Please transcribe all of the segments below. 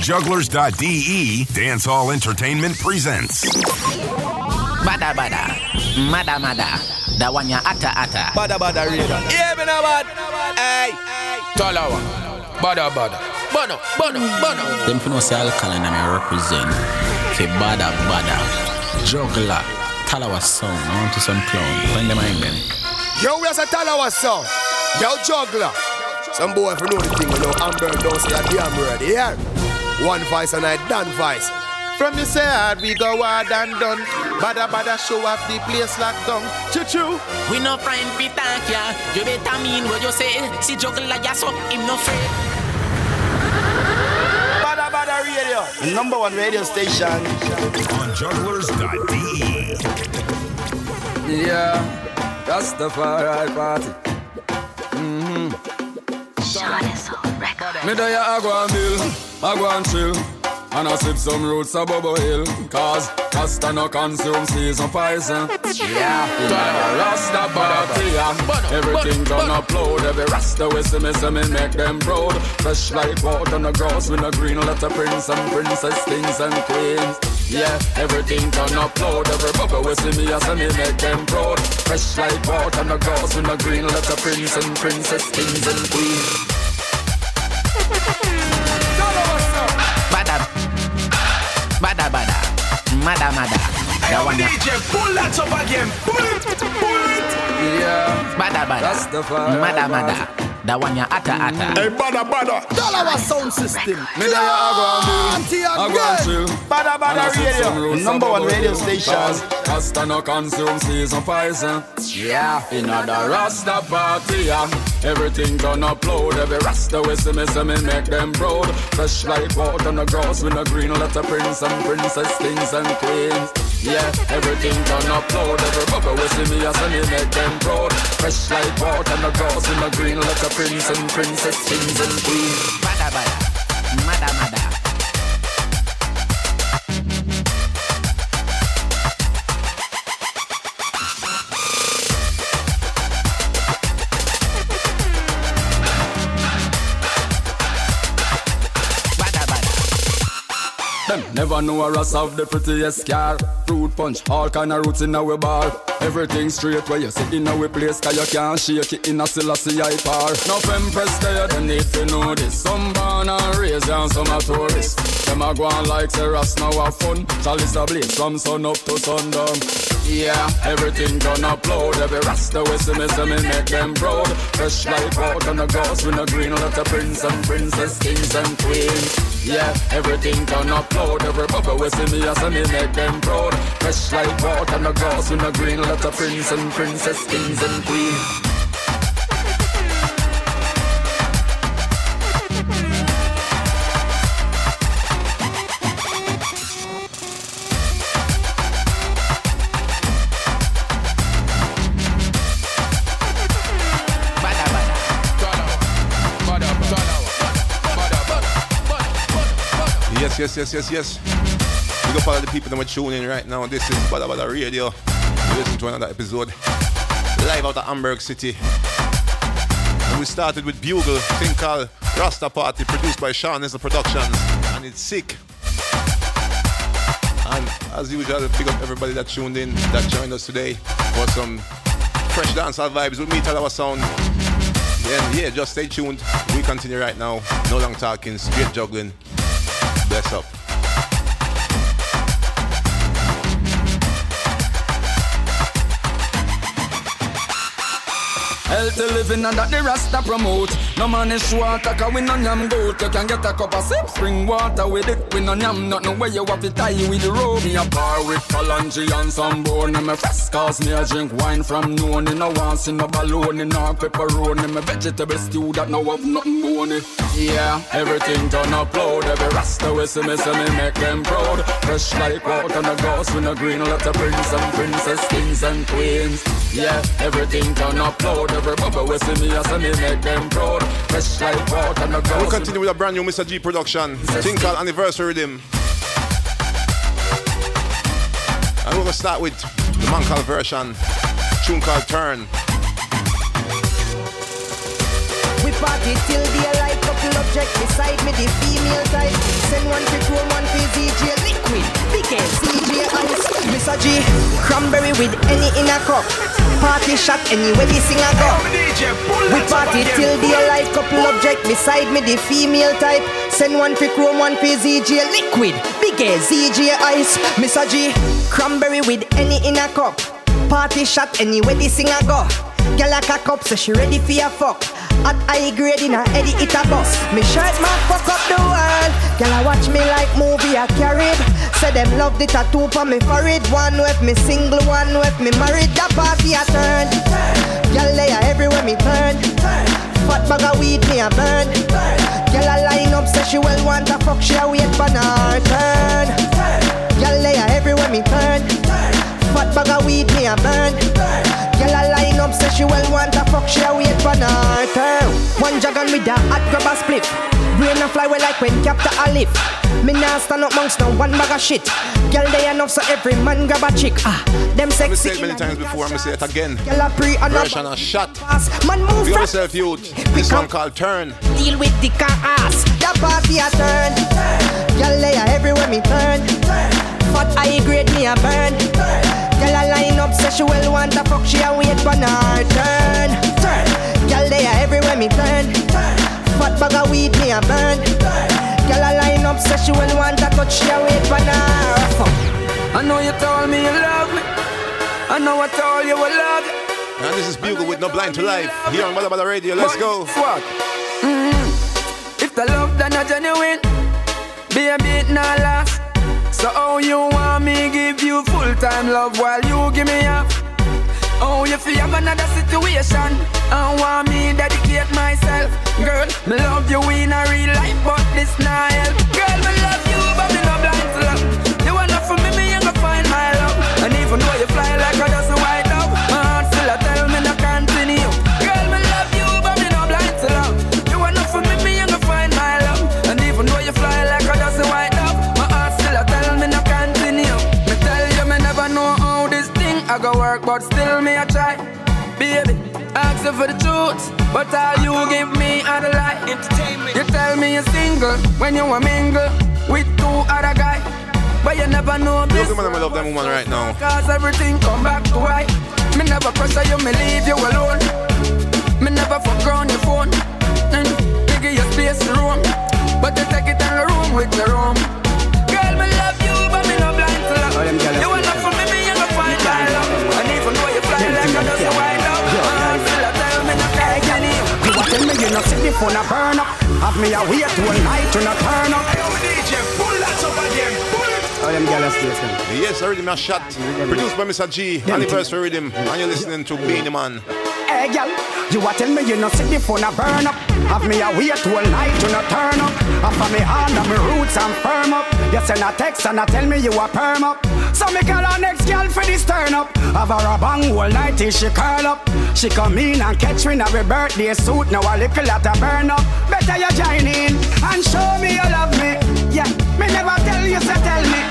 Jugglerz.de Dancehall Entertainment presents. Bada bada, mada mada, that one ya ata ata. Bada bada radar. Yeah, me no bad. Hey. Talawah. Bada bada. Bono, bono, bono. Them for no say alkaline and I represent. Fi bada bada, juggler, Talawah song. I want to some clown. Find them in them. Yo, we as a Talawah song. Yo, juggler. Some boy if you know the thing, you know, Amber don't say a damn word. Yeah. One vice and I done vice. From me say hard, we go hard and done. Bada bada show off the place locked down. Choo choo. We no friend fi thank ya. You better mean what you say. See juggler ya so him no afraid. Bada bada radio. The number one radio station. On Jugglerz.de. Yeah. That's the far right party. Me there I go and bill, go and chill And I sip some roots of Bubble Hill. Cause Rasta no consume season poison. Yeah, Rasta party yeah. Everything done upload. Every Rasta we see me, see me make them proud. Fresh like water on the grass with a green. Letter prince and princess, kings and queens. Yeah, everything done upload. Every bubble we see me, I see me make them proud. Fresh like water on the grass with a green. Letter prince and princess, kings and queens mada mada, that one ya DJ, pull that up again. Pull it, pull it. Yeah, bada bada, That's the fire, mada man. mada, that one ya ata ata. Hey, bada bada. Talawah sound system. Me there I go and bill, I go and chill Bada bada I sip some radio. number one radio Hill. station. Cause Rasta no consume season poison Yeah, in a Rasta party yeah. Everything done upload Every Rasta we see me, see me make them proud Fresh like water on the grass with a green letter prince and princess, kings and queens Yeah, everything done upload Every bubble will see me, see me make them proud Fresh like water on the grass with a green letter prince and princess, kings and queens Bada bada, mada mada. Them never know a Ross of the prettiest car. Fruit punch, all kind of roots in our bar. Everything straight where you sit in our place, cause you can't shake it in a Selassie I par. No empress there, they need to know this. Some born and raised and some are tourists. Them a go on like say now have fun. Chalice a blaze from sun up to sundown. Yeah, everything gonna upload. Every rasta we see me, see me make them proud. Fresh like water on the grass with a green letter prince and princess, kings and queens. Yeah, everything done upload. Every bubble we see me, I me make them proud. Fresh like water on the grass with a green letter prince and princess, kings and queens. Yes, yes, yes, yes, yes. Big up all the people that are tuning in right now. This is Badda Badda Radio. Listen to another episode live out of Hamburg City. And we started with Bugle, thing called Rasta Party, produced by Sean Nizzle Productions, and it's sick. And as usual, big up everybody that tuned in, that joined us today for some fresh dancehall vibes with me, Talawah Sound. Then yeah, just stay tuned. We continue right now. No long talking, straight juggling. Bless up. Healthy living and that the Rasta promote. No man is short, a we no yam goat. You can get a cup of sip spring water with it. We no yam nothing where you have to tie with the rope. Me a bar with Kalanji and some bone. Me fresh cause me a drink wine from noon. No want see no baloney, no pepperoni. Me vegetable stew that no have nothing bony. Yeah, everything done upload. Every Rasta we see me, see me make them proud. Fresh like water on the grass with no green letter prince and princess, kings and queens. Yeah, everything done upload. Every bubble we see me, I see me make them proud. Fresh like water the grass. We'll continue with a brand new Mr. G production. Thing called Anniversary Riddim. And we're gonna start with the Mankal version. Tune called Turn. Party till daylight. Couple object beside me, the female type. Send one for chrome, one for ZJ liquid. Big ZJ ice. Mr. G, cranberry with any in a cup. Party shot anywhere we sing a go. We party till daylight. Couple object beside me, the female type. Send one for chrome, one for ZJ liquid. Big ZJ ice. Mr. G, cranberry with any in a cup. Party shot anywhere the singer go. Girl like a cock up so she ready for your fuck. At high grade in a Eddie it a bus. Me shirt man fuck up the world. Girl a watch me like movie a Carib. Say them love the tattoo for me forehead. One with me single, one with me married. The party a turn. Girl they are everywhere me turn. Fat bag of weed me a burn. Girl a line up say she well want a fuck she a wait for her turn. Girl they are everywhere me turn. Fat bag of weed me a burn. Girl a line up say she well want a fuck she a wait for her turn. One dragon with a hot grab a split. Brain a fly well like when capture a lift. Me nah stand up amongst no one bag of shit. Girl they enough so every man grab a chick. Ah, them sexy. said it many times before, I'm gonna say it again. Girl a pre and a Version of shot. Man move Feel yourself, youth. This one called Turn. deal with the car ass. The party a turn. Girl they are everywhere me turn. Fat high grade me a burn. Girl a line up say she well want a fuck she a wait for her turn. Turn. Girl they are everywhere me turn. Fat bag of weed me a burn. Turn, Girl a line up say she well want a touch she a wait for her. Fuck. I know you told me you love me. I know I told you I love you. And this is Bugle with No Blind to Life. Here on Bada Bada Radio. Let's go. guess What? Mm. If the love then not genuine, baby it not last. So how you want me give you full time love while you give me up? Oh, if you have another situation, I want me dedicate myself. Girl, me love you in a real life, but this not. Girl, me love you, but me not blind to love. You enough for me, me ain't gonna find my love. And even though you ask you for the truth, but all you give me are the lie. Entertainment. You tell me you're single when you a mingle with two other guys, but you never know this. Look, man, I love that woman right now. Cause everything come back to right. Me never pressure you, me leave you alone. Me never fuck around your phone. And give you space to roam. But you take it in the room with your room. The phone a burn up. Have me a wait all night to not turn up Them Yes, I rhythm a shot. Produced by Mr. G. Anniversary riddim. And you're listening to Beenie Man. Hey, girl, you a tell me you not see the phone a burn up Have me a wait all night you not turn up After me hand and me roots and firm up You send a text and I tell me you a perm up So me call her next girl for this turn up Have her a bang all night till she curl up She come in and catch me in her birthday suit Now a little lot a burn up Better you join in and show me you love me Yeah, me never tell you so tell me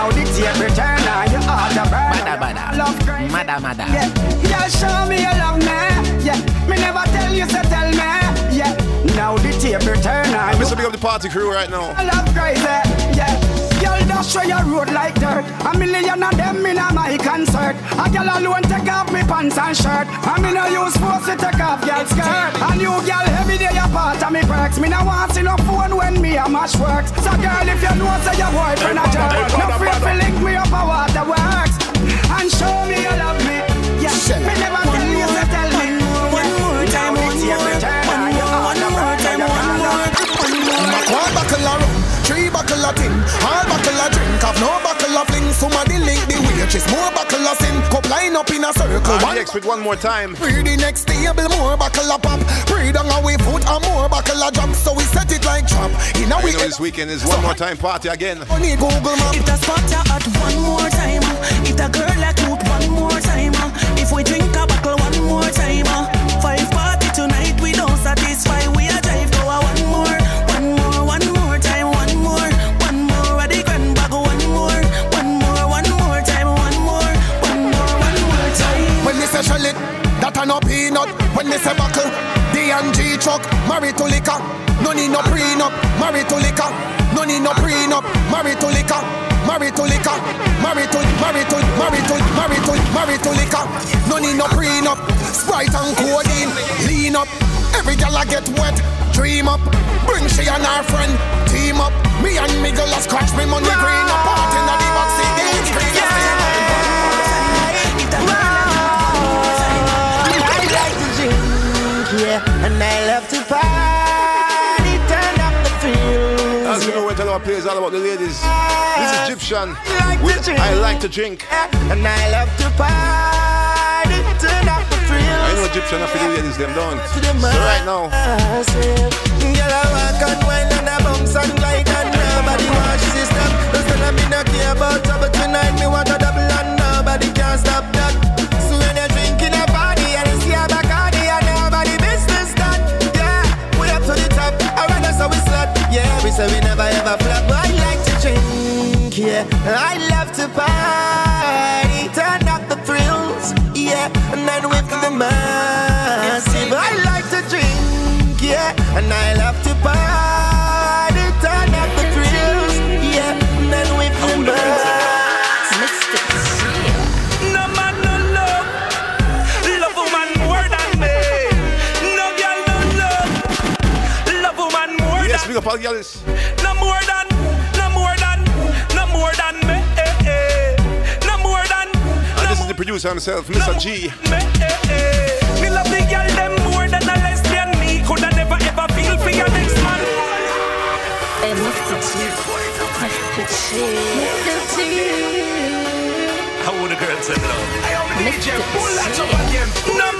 now the tape return and you are the burn Bada, bada. Love crazy Mada, mada. yeah, yeah, show me you love me. Yeah, me never tell you, so tell me. Yeah, now the table turn on. You Mr. Big up the party crew right now. I love crazy. Yeah, y'all show your road like dirt. A million of them in a my concert. A girl alone take off me pants and shirt. I me no use force to take off girl skirt. And you girl every day you part of me perks. Me no want see no phone when me a mash works. So girl, if you know say your boyfriend a jerk, no free to link me up a waterworks. And show me you love me. Yeah, me never tell you to tell me. One more time, one more, one more time, one more. One buckle of rum, three buckle of tin, all buckle of drink, have no buckle of fling. Somebody link the waitress, more buckle of sin. Cup line up in a circle. One RDX with one more time. Pre the next table, more buckle of pop. Pre down away foot and more buckle of drop. So we set it like trap. In a I we know this weekend is one more time party again. Only Google map. If the spot you at one more time, if the girl like out one more time, if we drink a bottle one more time, me say buckle, D and G truck, married to liquor. No need no prenup, married to liquor. No need no prenup, married to liquor. Married to liquor, married to, married to, married to, married to, married to liquor. No need no prenup, Sprite and codeine, lean up. Every gal I get wet, dream up. Bring she and her friend, team up. Me and me girl scratch me money green up. Part in the backseat, and I love to party, turn up the feels. As you know, when tell our players all about the ladies. This is Egyptian with I like to drink. And I love to party, turn up the feels. I know Egyptian for the ladies, them don't. So right now, Girl, I walk and wine and I bounce and glide and nobody watch system. Cause then I care about trouble tonight. Me want a double and nobody can stop that. Yeah, we never ever flop. But I like to drink. Yeah, I love to party. Turn up the thrills. Yeah, and then with the massive. I like to drink. Yeah, and I love to party. Turn up the thrills. Yeah, and then with the massive. No man no love, love this producer himself, Mr. G. me. Me love the girl them more than a lesbian. Me coulda never ever feel for your next man. Hey, Mr. T. Mr. T. Mr. T. How would the girl say love? Mr. T. No man no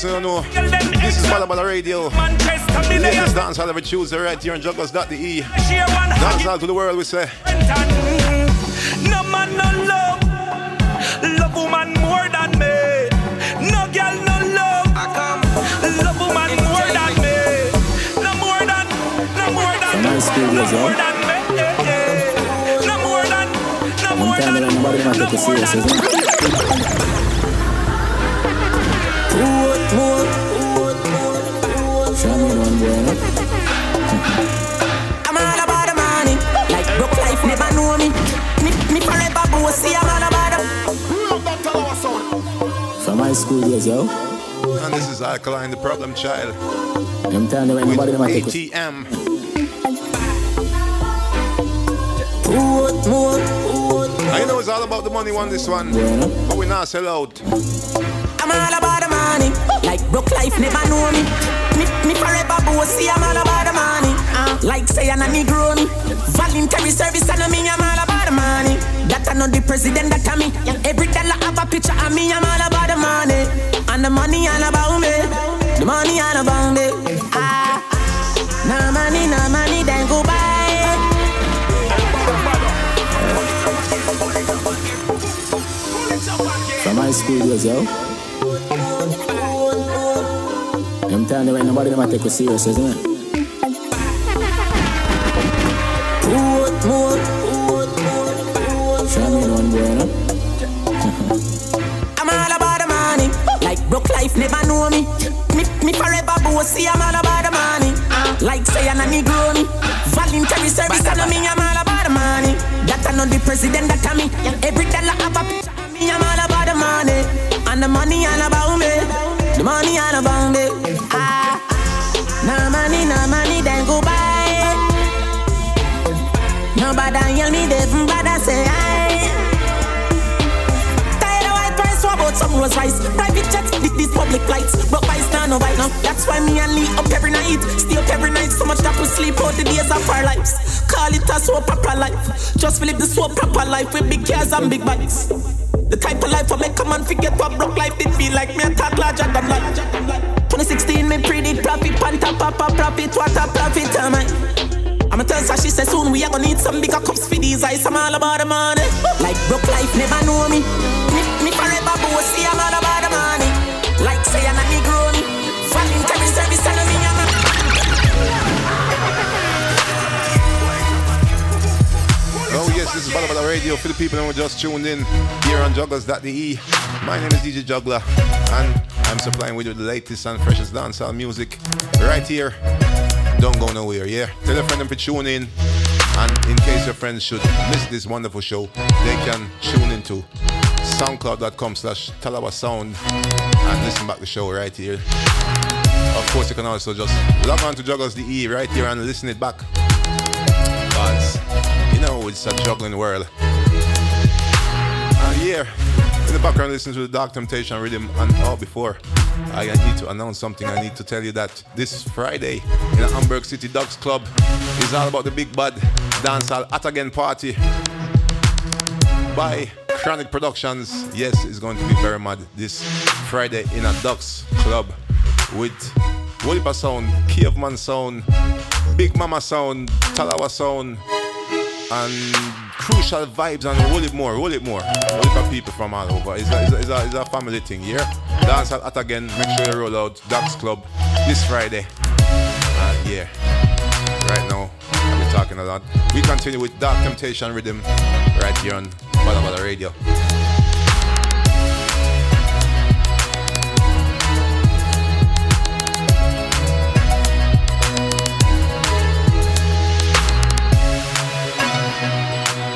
Yes, I'm close to know. This is Badda Badda Radio. Manchester, me there. Latest dance hall every Tuesday right here on Jugglerz.de. Share one Dance hall to the world, we say. No man no love, love woman more than me. No girl no love, love woman more than me. No more than, no more than, From high school no more than me. No more than, no more than, when nobody want to no more than. isn't I'm all about the money. Like broke life never know me. Me, me forever bossy. I'm all about the. From high school years, yo. And this is Alkaline, the problem child. I'm telling you, when nobody With want to take you ATM. I know it's all about the money on this one. But we not sell out. I'm all about the money. Like broke life never know me. Me, me forever bossy. I'm all about the money. Uh, like say I'm a Negro me. Voluntary service and me. I'm all about the money. That I know the president that I me. Every dollar have a picture of me. I'm all about the money. And the money all about me. The money all about me. Ah, no money, no money, then go buy. From high school days, yo. I'm telling you, when nobody want to take you serious, isn't it? What about some Rolls Royce? Private jets, did these public flights. Broke by stand no bite now. That's why me and Lee up every night. Stay up every night, so much that we sleep out the days of our lives. Call it a so proper life. Just live the so proper life with big cars and big bikes. The type of life I make a man forget what broke life did feel like me a talk larger than life. 2016 me predict profit, pan top up a profit, what a profit am I? I'ma tell her she say soon we are gonna need some bigger cups for these eyes. I'm all about the money. Like broke life never know me. Me, forever about the money. Like say I'm a Negro service and me I'm a Oh yes, this is Bada Radio for the people who just tuned in here on Jugglerz.de. My name is DJ Juggler and I'm supplying with you the latest and freshest dancehall music right here. Don't go nowhere, yeah? Tell a friend to tune in and in case your friends should miss this wonderful show, they can tune into soundcloud.com slash Talawah Sound and listen back the show right here. Of course, you can also just log on to Jugglerz.de right here and listen it back. Because, you know, it's a juggling world. Uh, yeah, in the background, listen to the Dark Temptation riddim. And oh, before I need to announce something, I need to tell you that this Friday in the Hamburg City Docks Club is all about the big bad dancehall at again party by Chronic Productions. Yes, it's going to be very mad this Friday in a Docks Club with Wolipa Sound, Caveman Sound, Big Mama Sound, Talawah Sound, and Crucial Vibes and roll it more, roll it more. It people from all over. It's a, it's a, it's a, family thing, yeah? Dance at, again, make sure you roll out Docks Club this Friday. Yeah, right now, been talking a lot. We continue with Dark Temptation Riddim right here on Radio.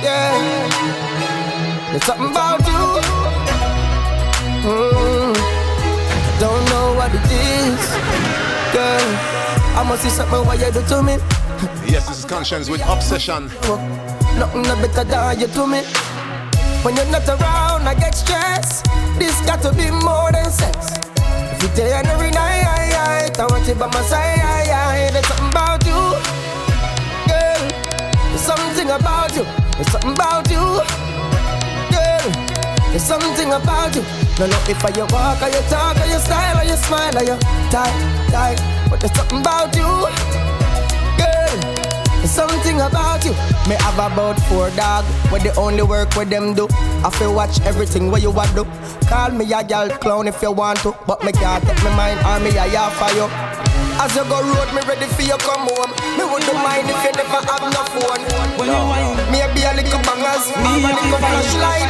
Yeah, there's something about you. Mm. Don't know what it is, girl. I must see something what you do to me. Yes, this is Konshens with Obsession. Nothing no better than you to me. When you're not around, I get stressed. This got to be more than sex. Every day and every night, I, want you by my side. There's something about you, girl. There's something about you. There's something about you, girl. There's something about you. No, no, if I you walk or you talk or you style or you smile or you tie, tie. But there's something about you, something about you. Me have about four dog. Where the only work with them do. I feel watch everything what you want do. Call me a gal clown if you want to. But me can't take my mind on me a yah for you. As you go road, me ready for you come home. Me wouldn't mind if you never have no phone. When you wine, Maybe a be a little bangers, Me me a a little fine. flashlight.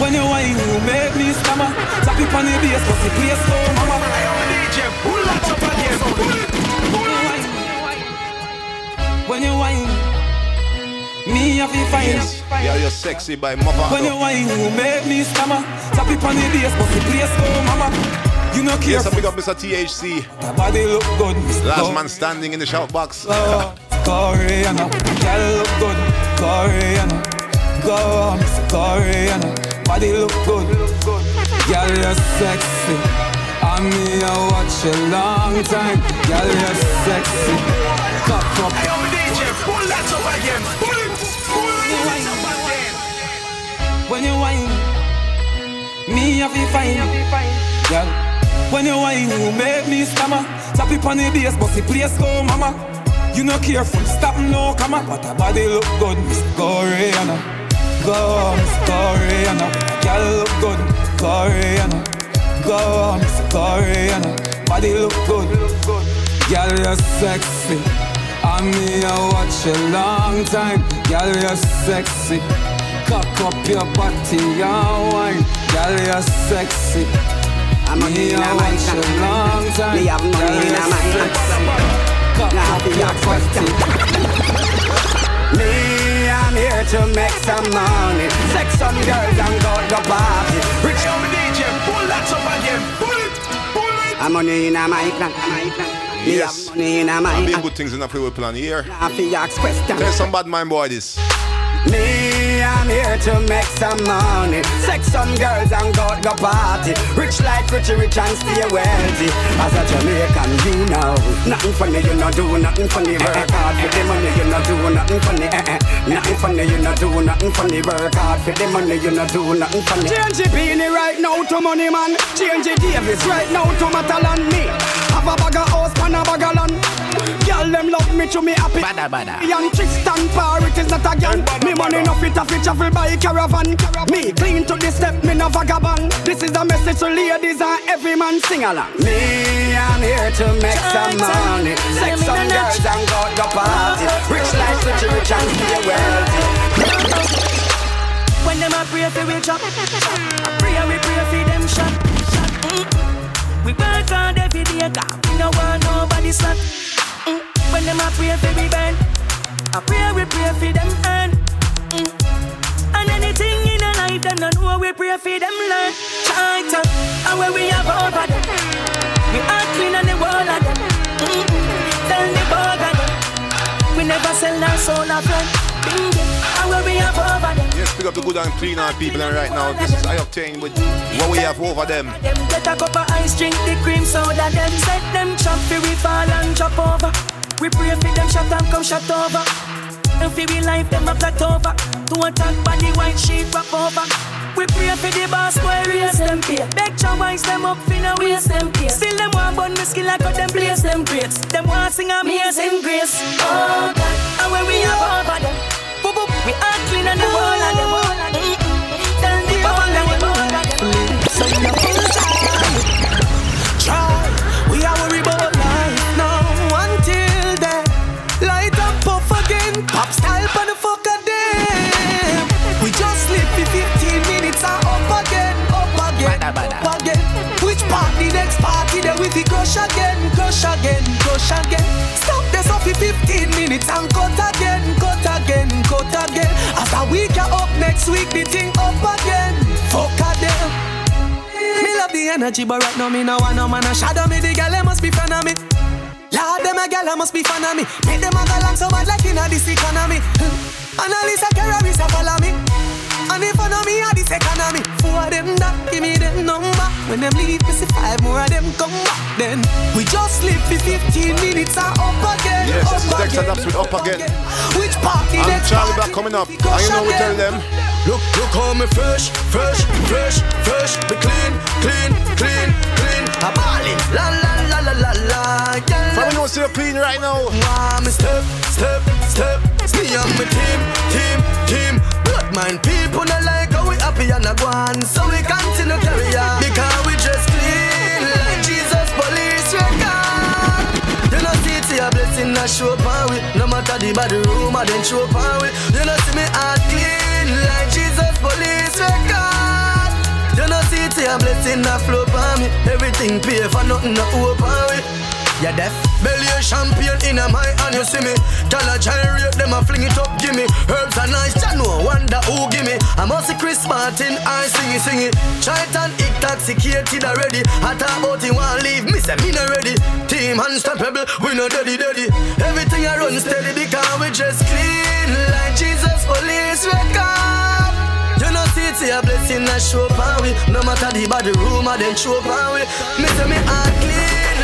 when you wine, you make me stammer. Tap it on the bass, but the place go mama. DJ, pull that up again. Pull it, pull it. When you wine, me a fi fine. Yes, yeah, you're sexy by Mother. When you wine, you make me stammer. Tap it on the bass, but the place go mama. You no care. Yes, I pick up Mr. THC. Your body look good, Mr. Last man standing in the shout box. Go, Koreana, girl look good, Koreana. Go, Miss Koreana, body look good, girl you're sexy. I me I watch a long time, girl you're sexy. Cock up, Up again. When you whine, me I feel fine, girl. When you whine, you make me stammer. Tap it on the bass, but the place go mama. You no careful, stop no comma. But her body look good, Miss Koreana. Go, Miss Koreana. Girl look good, Koreana. Go, Miss Koreana. Body look good, girl you're sexy. I me I watch a long time, girl you're sexy. Cock up your body and wine, girl you're sexy. I'm a Me in watch a mind. long time, Me have money in a you're sexy. Cock Now up be your your question. body. Me, I'm here to make some money. Sex some girls and go to party. Rich Yo, DJ, pull that up again. Pull it, pull it. I'm money in a my plan. Me Yes. have money in a I'm my being good things in the free plan here. Now fi ask question. Tell some bad mind boy this. Me, I'm here to make some money. Sex some girls and go to party. Rich like Richie Rich and stay wealthy. As a Jamaican, you know. Nothing funny, you not do nothing funny. Work hard for the money, you not do nothing funny. Eh, eh. Nothing funny, you not do nothing funny. Work hard for the money, you not do nothing funny. Change the beanie right now to money man. Change the Davis right now to Matalan me. have a bag of them love me to me happy. Bada bada. Young Tristan Par, it is not a gang. Me money no fit a fit travel by caravan. Me clean to the step, me no vagabond. This is a message to ladies and every man sing along. Me, I'm here to make some money. Sex some girls and go to party. Rich life, rich, rich and stay wealthy. When them a pray for we chop, pray we pray for them shot. We work hard every day, God. We no want nobody slack. Mm. When them a pray for we burn, I pray we pray for them earn. Mm. And anything in a life, them no know we pray for them learn. China, and where we have over them, we are clean and the world of them. Mm. Tell the them, we never sell our soul a friend. And where we have over them. Yes, pick up the good and clean on people and right now this is I-Octane with what we have over them. Them get a cup of ice, drink the cream soda. Them set them chop we fall and chop over. We pray for them shut and come shut over. And fi we life them a flat over. To attack body white sheep wrap over. We pray for the boss boy raise them pay. Beg your wise them up finna waste them pay. Still them want bun the skill like got them place them greats. Them want sing amazing grace. Oh God, and when we have over them, boop boop, we are clean and the whole of them. Mm, Tell the whole of them. So you know party then we fi crush again, crush again, crush again. Stop this off for 15 minutes and cut again, cut again, cut again. After we get up next week, the thing up again. Fuck a them. Me love the energy, but right now me no want no man a shadow me. The girl must be fan of me. Lord, them a gal they must be fan of me. Make them a along so bad like inna this economy. Annalisa terrorist a follow me. And if I know me a this economy, When them leave, me see five more of them come back. Then we just live for 15 minutes and up again. Yes, up this is Dexter again, with Up Again. Which party And next Charlie party? Black coming up. And you know we tell them. Look, look how me fresh, fresh, fresh, fresh. Me clean, clean, clean, clean. I'm ballin', la la la la la la. Yeah. From you know still clean right now. Wah, me step, step, step. Me and my team, team, team. Blood mind people not like how we happy and a go on. So we continue carry on because see a blessing a show up we. No matter the bad rumor then show up we. You know see me heart clean like Jesus police record. You know see it a blessing a flow for me. Everything pay for nothing no open we. You deaf? A champion in a my hand, you see me. A chariot, them a fling it up, give me. Herbs are nice, ya know, wonder who give me. I must see Chris Martin, I sing it, sing it. Triton, intoxicated already. I talk about it, want leave, me say me not ready. Team unstoppable, we no dirty, dirty. Everything I run steady because we just clean like Jesus police record. You know see it's a blessing a show we. No matter the bad rumor, then show we. Me me heart clean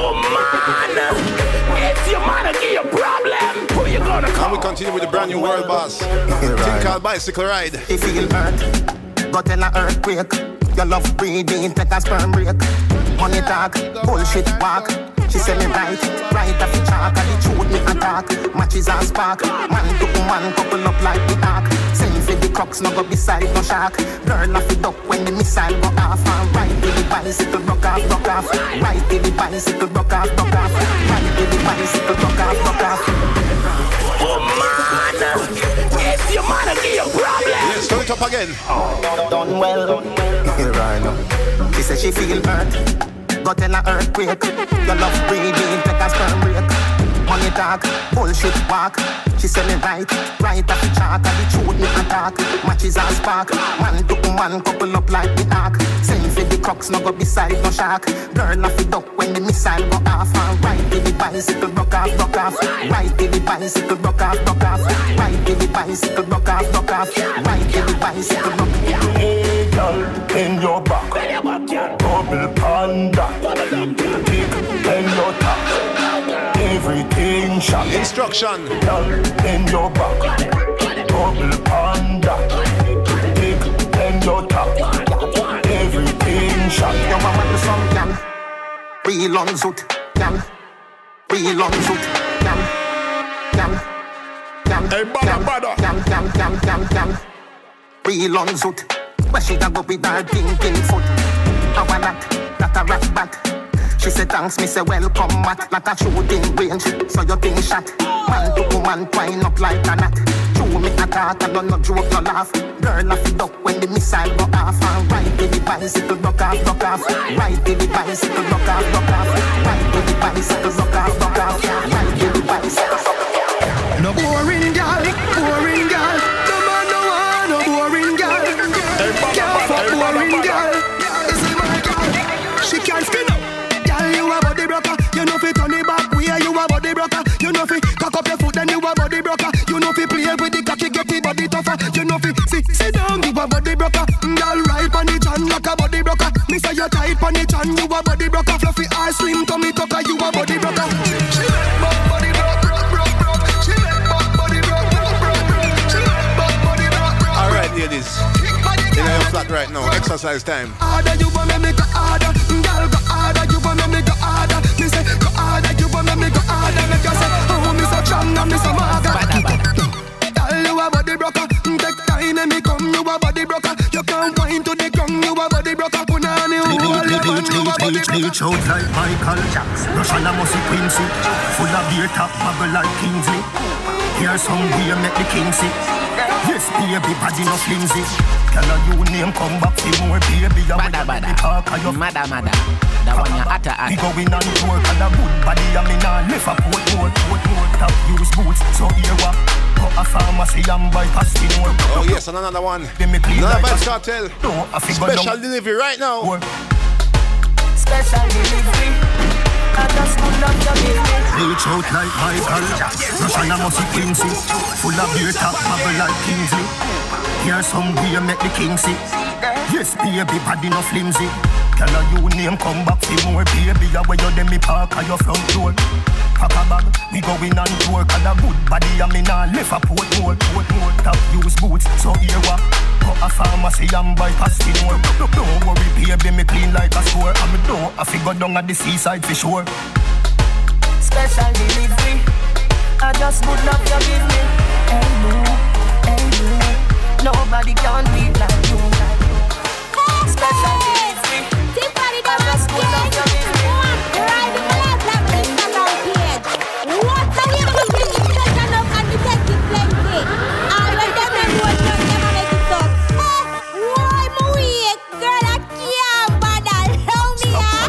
Oh man, it's your man give you problem. Who you gonna And we continue with the brand new world boss. Thing called Bicycle Ride. She feel hurt, but in a earthquake. Your love breathing, take a sperm break. Money talk, bullshit walk. She say me right, right off the chalk And the truth me attack, matches and spark Man to woman, couple up like the ark Send for the crooks, no go beside no shark Girl off the duck when the missile go off And ride with the bicycle, broke off, broke off Ride with the bicycle, broke off, broke off Ride with the bicycle, broke off, broke off Oh man, it's your man uh, uh, give you problem. Yes, turn it up again. done well. Here I know. She said she feel hurt, but in a earthquake. Your love breathing, take a sperm break. Money talk, bullshit walk. She said me right, right off the chalk. And the truth me attack, matches and spark. Man to woman, couple up like the ark. Send for the ducks no go beside no shark. Girl off the duck when the missile go off. And right till the bicycle broke off, broke off. Right till the bicycle broke off, broke off. Right till the bicycle broke off, broke off. Right till the bicycle broke off. Hey, in your back, double panda, big in your top, everything shot. Instruction. Girl, in your back, double panda, big in your top, everything shot. You want to some can real on zoot can real on zoot can can Hey, bada, bada. can can can can can real on zoot. Where she da go with her thinking foot? How a that that a rat bat. She said thanks, me say welcome mat Like a shooting range, so you think shot Man to woman twine up like a knot Chew me a talk, I don't no joke, no laugh Girl off the duck when the missile go off And ride till the bicycle broke off, broke off Ride till the bicycle broke off, broke off Ride till the bicycle broke off, broke off Ride till the bicycle broke off No boring gal, boring gal. No man no want no boring gal. Can't fuck boring gal. Broker. You know fi turn it back way. You a body broker. You know fi cock up your foot then you a body broker. You know fi play with the cocky get the body tougher. You know fi sit sit down you a body broker. Mm, Gal right on the chan like a body broker. Me say you tight on the chan you a body broker. Fluffy eyes slim tummy tucker you a body broker. She back body broke broke broke broke. She make back body broke broke broke broke. She make back body broke broke. All right, ladies. In your flat right now. Exercise time. harder, you want me go harder. Mm, girl, go Me say go harder, you want me go harder. Make you say, oh, me so strong and me so maga. Girl, you a body broker. Mm, take time and me come, you a body broker. You can't wind to the ground, you a body broker. Punani, who all you want, you a body broker. Bleach out like Michael Jackson. Russian a musty Quincy. Full of beer top bubble like Kingsley. Here's some beer make the king sick. Yes, baby, body no flimsy. Can a you name come back for more baby? I Bada bada. Mada mada. That one you hotter We hotter. going on tour, and a good body, I mean, I lift a port more, port more, top use boots, so here what? Go a pharmacy and buy Postinor. Oh, yes, and another one. Then me Another like Vybz Kartel. No, Special down- delivery right now. Special delivery. Reach out like Michael Russian a musty Quincy Full of beer top bubble like Kingsley Here's some beer make the king sick Yes baby body no flimsy Can a you name come back for more baby A where you dem me park at your front door Pack a bag, we going on tour Cause a good body a me nah left a port more Port more, top use boots, so here what Go a pharmacy and buy Postinor Don't don't worry baby, me clean like a store And me don't, I figure down at the seaside for sure Special delivery. I just would love you give me. Hey you, hey you. Nobody can beat like you. Special delivery.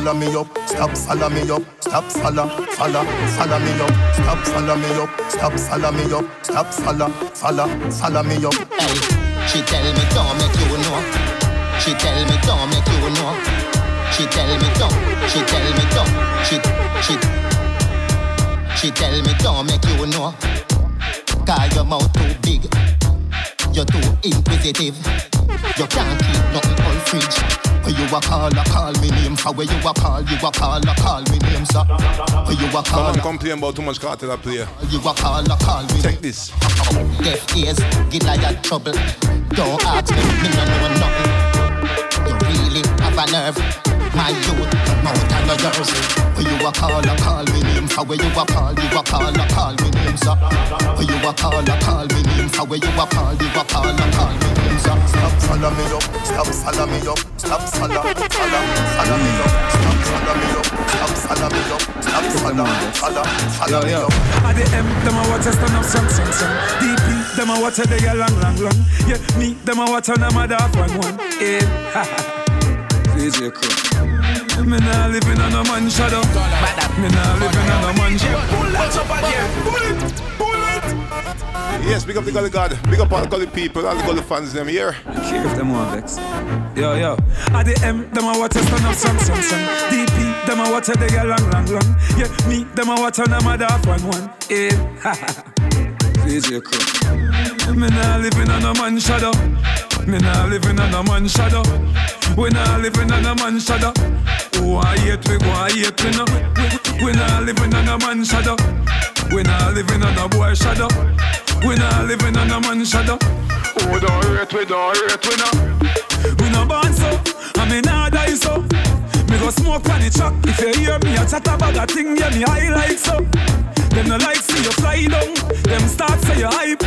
Follow me up, stop follow me up, stop follow, follow, follow me up, stop follow me up, stop follow me up, stop follow, follow, follow me up. Hey, she tell me don't make you know. She tell me don't make you know. She tell me don't. She tell me don't. She she she tell me don't make you know. Cause your mouth too big. You're too inquisitive. You can't keep nothing on fridge. You a call, a call me name. For where you a call, you a call, a call me name, sir. You a call, Someone complain about too much Kartel I play. you a call, a call me Take this. Deaf ears, get like a trouble. Don't ask me, me no know nothing. You really have a nerve. My youth, more than yours. Where you a call, a call me name. For where you a call, you a call, a call me name, sir. Where you a call, a call me name. For where you a call, you a call, a call me name, sir. Stop follow me up, stop follow me up, stop follow, follow, follow me up, stop follow me up, stop follow me up, stop follow, follow, follow me up. At the M, them a watch us stand up some some some. DP, them a watch a day a long long long. Yeah, me, them a watch on them a dark one one. Yeah, ha ha. Me nah living on a man shadow. Me nah living on a man shadow. Pull that up again. Pull it. Pull it. Yes, big up the Gully God. Big up all the Gully people, all the Gully fans them here. I Care if them want vex. Yo, yo. At the M, them a watch us stand up some, some, some. DP, them a watch the girl long, long, long. Yeah, me, them a watch on them a half one, one. Yeah, ha, ha. DJ Crow. Me nah living on a man shadow. Me nah living on a man shadow. We nah living on a man shadow. Who I hate we, go I hate we no. We, nah living on a man shadow. We nah living on a boy shadow. We nah living on a man shadow. Who don't rate we, don't rate we no. We no born so, and me nah die so. Go smoke on the truck. If you hear me a chat about a thing, yeah me high like so. Them no like see you fly down. Them start say you hype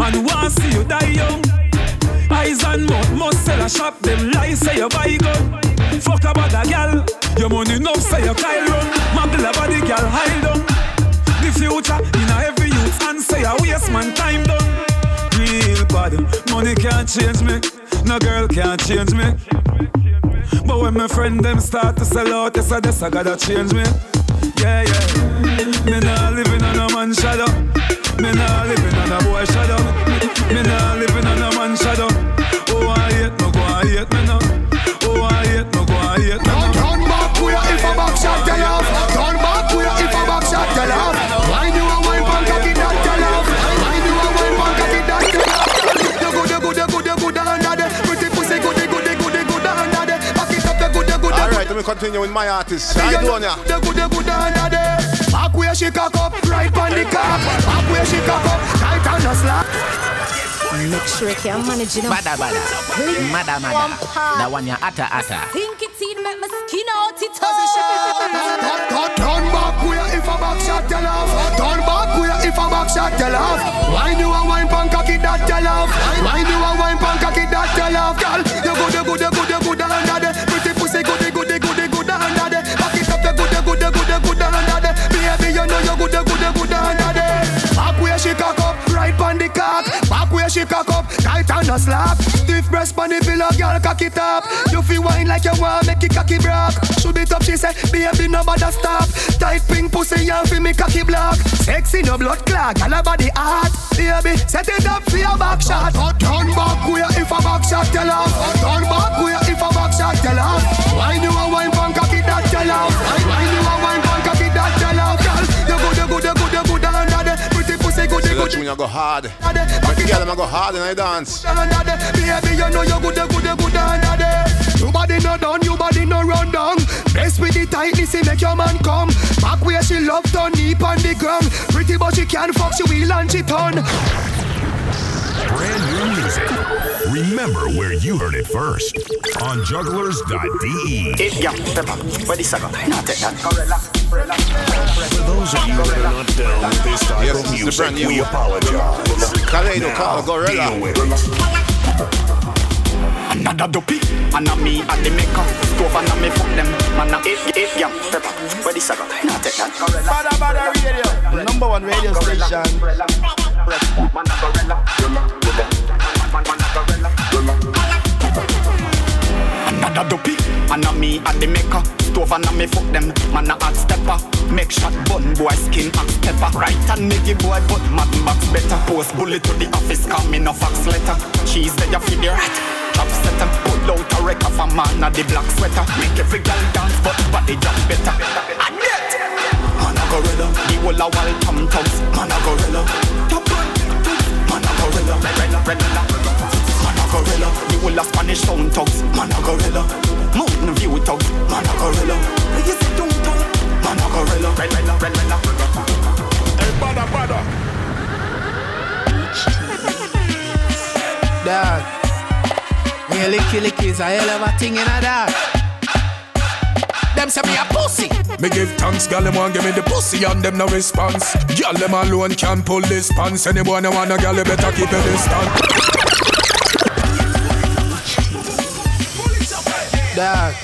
and want see you die young. Eyes and mouth must sell a shop. Them lies say you buy gun. Fuck about a gal. Your money enough say you Kyle run. Muggle about the gal hide down. The future in a every youth and say a waste man time done. Real bad. Money can't change me. No girl can't change me. But when my friend them start to sell out, yes, I guess I gotta change me. Yeah, yeah. Me nah living on a man shadow. Me nah living on a boy shadow. Me my artist. I don't ya. The good, the good under there. Back where she cock up, right on the cock. Back where she cock up, tight on the slap. Make sure you can manage it. Bada bada. Mada mada. That one ya ata ata. Think it's in, make my skin out it Turn, turn back where if a back shot tell off. Turn back where if a back shot tell off. Why do a wine pan cocky that tell off? Why do a wine pan cocky that tell off? Girl, you good, you good, you good, she cock up, right on the cock. Back where she cock up, tight on the slap. Stiff breast on the pillow, girl, cock it up. You feel wine like you want, make it cocky broke. Should it up, she say, baby, no bother stop. Tight pink pussy, you feel me cocky block. Sexy, no blood clog, all about the heart. Baby, set it up for your back shot. Turn back where if a back shot tell off. Turn back where if a back shot tell off. Why do a wine pan cocky that tell off? A wine So you good. tune I go hard. Make the girl them go hard and I dance. Baby, you know you good, you good, you good there. Your body no done, your body no run down. Best with the tightness, it make your man come. Back where she love turn deep on the ground. Pretty but she can fuck, she will and she turn. Brand new music. Remember where you heard it first on Jugglerz.de. It yeah, pepper. Where the saga? Not that. For those of you that are not down with this type Yes, of this is the music, brand new we apologize. Kalado Now, Carl Gorilla. deal with it. Another dopey, and a me and the maker. Stove and a me fuck them. Man, a it, it, yeah, pepper. Where the saga? Not take that. Badda Badda Radio, number one radio station. And and the. Stove and a me fuck them. Man, a hot stepper. Make shot bun boy skin pepper. Right and me give boy, but mad box better. Post bullet to the office, call me fax letter. Cheese there, you feed your rat. Chop setter, pull out a wreck of a man at the black sweater. Make every girl dance, but body jump better. And a gorilla, the whole a wall tom toms. Man a gorilla, top man, man a gorilla, gorilla, gorilla. Man a gorilla, the whole a Spanish town thugs. Man a gorilla, Mountain View thugs. Man a gorilla, where you sit downtown? Man a gorilla, gorilla, gorilla. Hey, Bada Bada. Dog. Me a licky licky is a hell of a thing in a dog. Them say me a pussy. Me give thanks, gal them want give me the pussy and them no response. Gal them alone can pull this pants. Anyone who wanna gal you better keep a distance. Dog.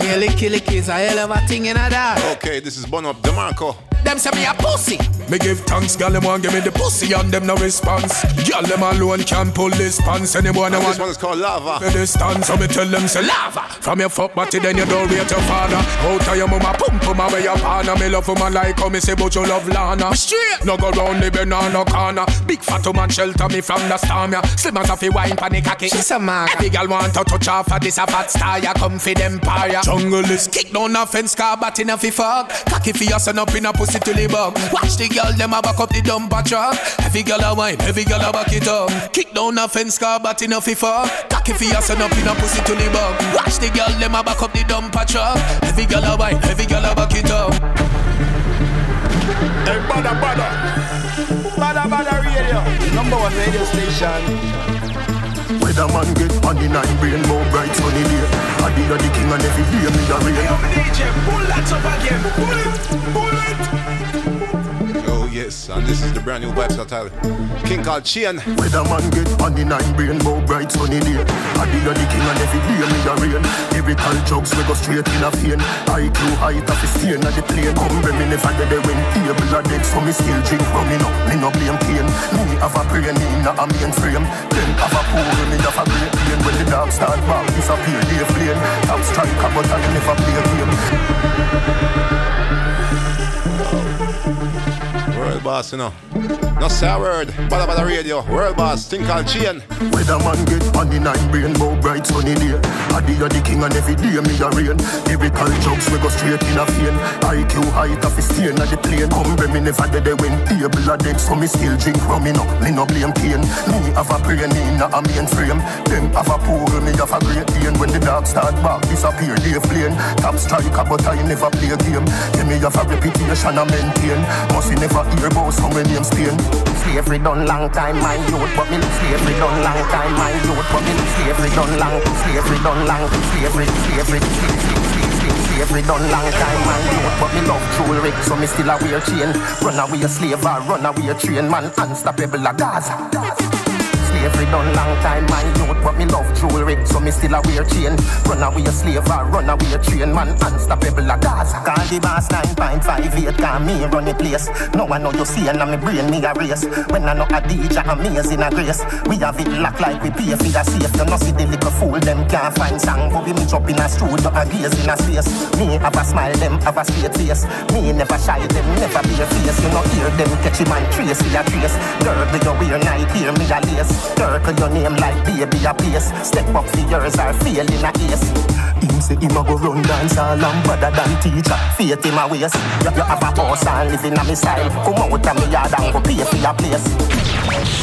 Me a licky licky is a hell of a thing in a dog. Okay, this is Bono Demarco. Them say me a pussy. Me give thanks, girl, them want give me the pussy and them no response. Girl, them alone can pull this pants. Anyone And want this one is called Lava. me this stand, so me tell them say lava. From your fuck body, then you don't rate your father. Out of your mama, pum pum away your partner. Me love woman like how me say, but you love Lana. Straight, no go round the banana corner. Big fat woman shelter me from the storm. Ya. Slim as a fi wine panic cocky. She's a man. Big girl want to touch off of this a fat star. Ya come fi them empire. Jungle is kick down a fence car, but in a fi fuck. Cocky fi your son up in a pussy till he bug. Watch the girl them a back up the dumper truck. Heavy girl a wine, heavy girl a back it up. Kick down a fence car, but in a fi fuck. Cocky fi your son up in a pussy till he bug. Watch the girl them a back up the dumper truck. Heavy girl a wine, heavy girl a back it up. Hey, bada bada. Badda badda radio. Number one radio station. Whether man get on the nine brain more bright sunny day I be the king and every day me the rain DJ, pull that up again. Pull it. Pull brand new vibes title. King called Chain. Whether man get on the nine brain more bright sunny day. I be the king and every day me the rain. Lyrical jokes we go straight in a vein. IQ height of the stain of the plane Come me never get the win Table a dead so me still drink. Rum me no Me no blame pain. Me have a brain in a mainframe. Them have a pool me have a great pain. When the dog start back disappear they flame. Top striker but never play a game World boss, you know. No say a word. Badda badda radio. World boss. Thing called Chain. Whether man get on the nine brain more bright sunny day. I be the king and every day me a rain Lyrical jokes we go straight in a vein. IQ height of the stain of the plane. Come me never dead win Table a dead. So me still drink rum me no Me no blame pain Me have a brain in a mainframe. Them have a pool me have a great pain When the dog start back disappear they flame. Top striker but I never play a game. Yeah me have a reputation I maintain. Must you never hear about some name Spain Slavery done long time, my youth, but me slavery done long time, my youth, but me slavery done long, slavery done long, slavery, slavery, slavery, slavery done long time, my youth, but me love jewelry, so me still a wear chain. Run away a slave or run away a train, man, unstoppable a Gaza. Slavery done long time, my youth, but me love jewelry, so me still a wear chain. Run away a slave or run away a train, man, unstoppable a Gaza. Call the boss 9.58, call me run the place. No one know you see, and I me brain me a race. When I know a DJ, amazing a grace. We have it locked like we pay for the safe. You know see the little fool, them can't find song. But we me drop in a studio, a gaze in a space. Me have a smile, them have a straight face. Me never shy, them never be a face. You know hear them catch him and trace, see a trace. Girl, do you wear night, hear me a lace. Circle your name like baby a place. Step up for yours or fail in a ace. Him say him a go run dance all and better than teacher Faith. You, you have a and a. Come out of me yard and go pay for your place.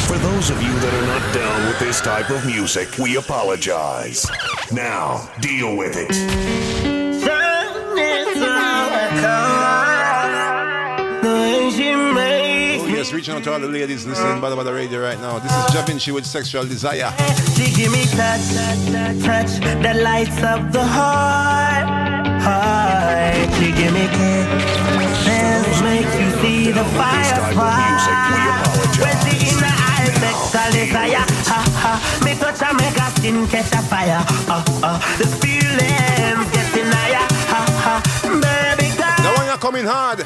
For those of you that are not down with this type of music, we apologize. Now, deal with it. Reaching out to all the ladies listening Badda Badda Radio right now. This is Jahvinci with Sexual Desire. She give me touch, touch, the lights of the heart, heart. She give me kisses, makes you see the fire spark. When she in the eyes, sexual desire, ha ha. Me touch her, make her skin catch a fire, uh uh. The feelings getting higher, ha ha. Baby girl, That one you're coming hard.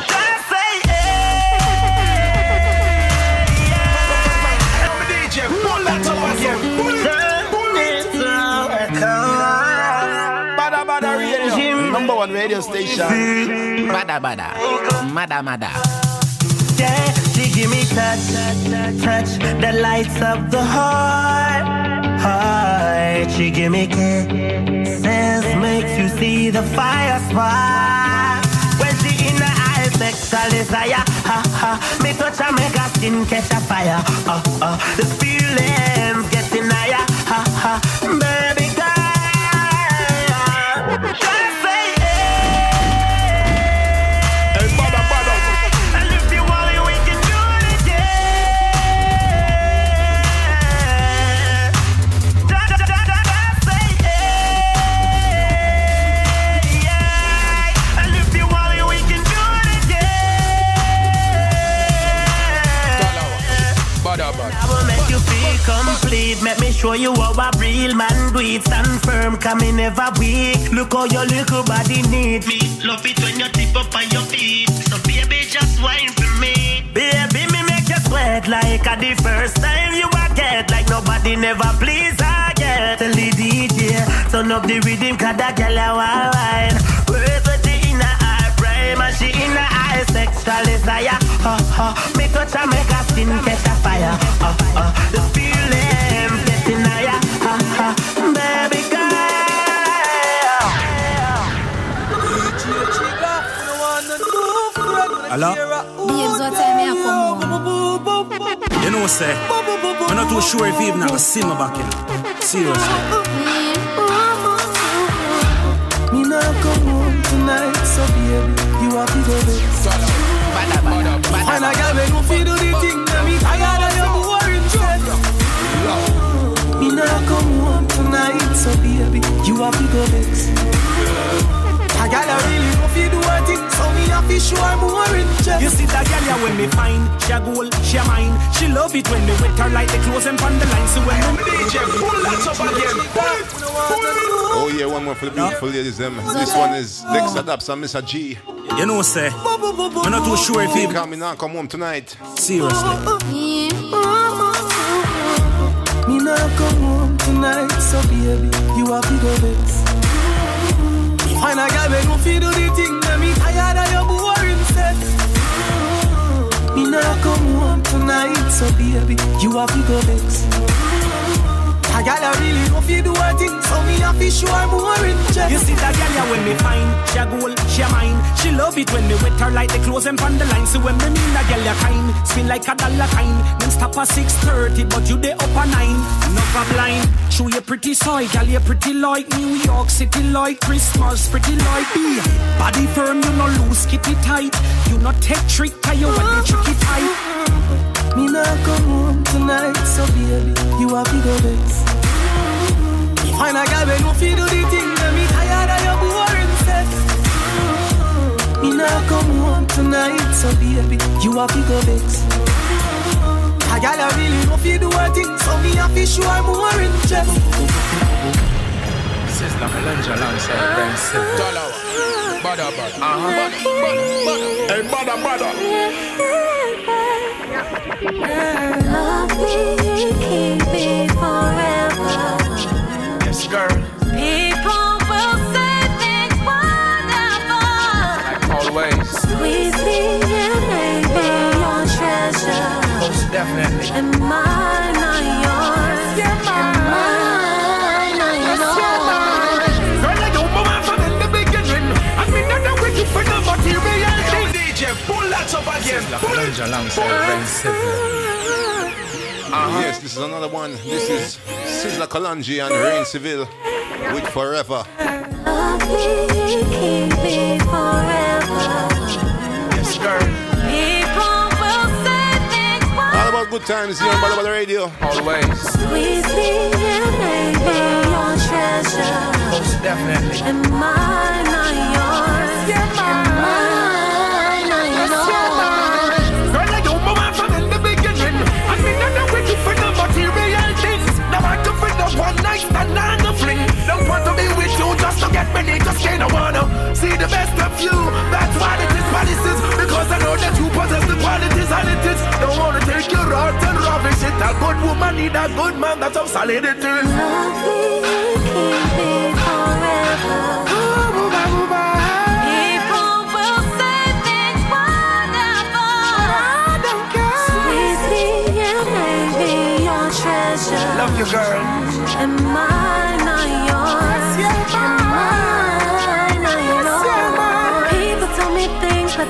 just Bada bada. Mada mada. Yeah, she give me touch, touch, the lights of the heart, heart. She give me kisses, makes you see the fire spark. When she in the eyes, sexual desire, ha ha. Me touch her, make her skin catch a fire, uh uh. The feelings getting higher, ha ha. Complete. Make me show you how a real man do it. Stand firm, come in never weak. Look how your little body need me. Love it when you tip up on your feet. So baby, just wine for me. Baby, me make you sweat like a the first time you a get. Like nobody never please again. Tell the DJ, turn up the rhythm, cause that girl a wine. Words with the inner eye prime, and she in the eye sexual desire. Uh, uh, me touch her, make her skin catch a fire. Uh, uh, Hello? Babes, what time me I come home? You know, say, I'm not too sure if even I can see my back in. Seriously. Me not come home tonight, so baby, you have to go there. And I got me no feel do the thing, and me tired of your boring shit. Me not come home tonight, so baby, you have to go there. I got a really no feel do a thing, so me have to show her more interest. You see that girl yeah, when me find She a goal, she a mine She love it when me wet her like the clothes and on the line So when me DJ pull that up again Oh yeah, one more for the beautiful ladies. Them. This one is Dexta Daps and Mr. G. You know, say, I'm not too sure if even. Come now, come home tonight. Seriously. Me not come home tonight, so baby, you have to go vex. And I got me no feel do the thing, and me tired Me not come home tonight, so baby, you have to go vex. I got a really no feel do a thing, so me have to show her more interest. You see that girl yeah, when me find She a goal, she a mine. She love it when me wet her like the clothes and on the line. So when me mean that girl you kind Spin like a dollar kind. Then stop at 6.30 but you dey up at 9 Enough a blind Show you pretty soy Girl you pretty like New York City like Christmas Pretty like me. Body firm you no loose kitty tight. You not take trick Cause you want the tricky type Me not come home tonight, so baby, you have to go vex. And I got me no feel do the thing, and me tired of your boring set. Me not come home tonight, so baby, you have to go vex. I got a really no feel do a thing, so me have to show her more interest. This is La Melange alongside Ben Dollar. Bada bada. Uh-huh. Bada bada. Hey, bada bada. Love me, keep again La Melange alongside Ben uh-huh. Yes, this is another one. This is Sizzla Kalonji and Rain Seville with Forever. Love me, keep me forever. Yes, girl. People will say things All about good times here on Badda Badda Radio. Always. Squeeze me and make me your treasure. Most definitely. Night stand and the fling. Don't want to be with you just to get me, just kinda wanna see the best of you. That's why it is what it is. Because I know that you possess the qualities and it is. Don't wanna take your heart and ravish it. A good woman need a good man. That's how solid it is. Love me, me your treasure. Love you, girl.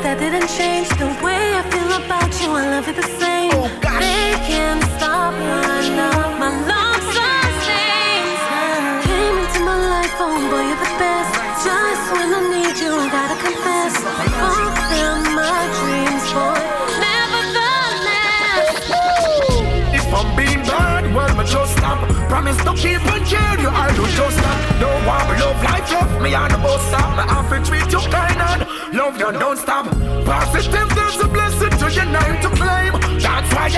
That didn't change the way I feel about you. I love it the Promise to keep and care you, I do just stop. Don't me love life, love me on the bus stop. Me have to treat you kind and love you, don't stop. Positive, there's a blessing to your name to claim. That's why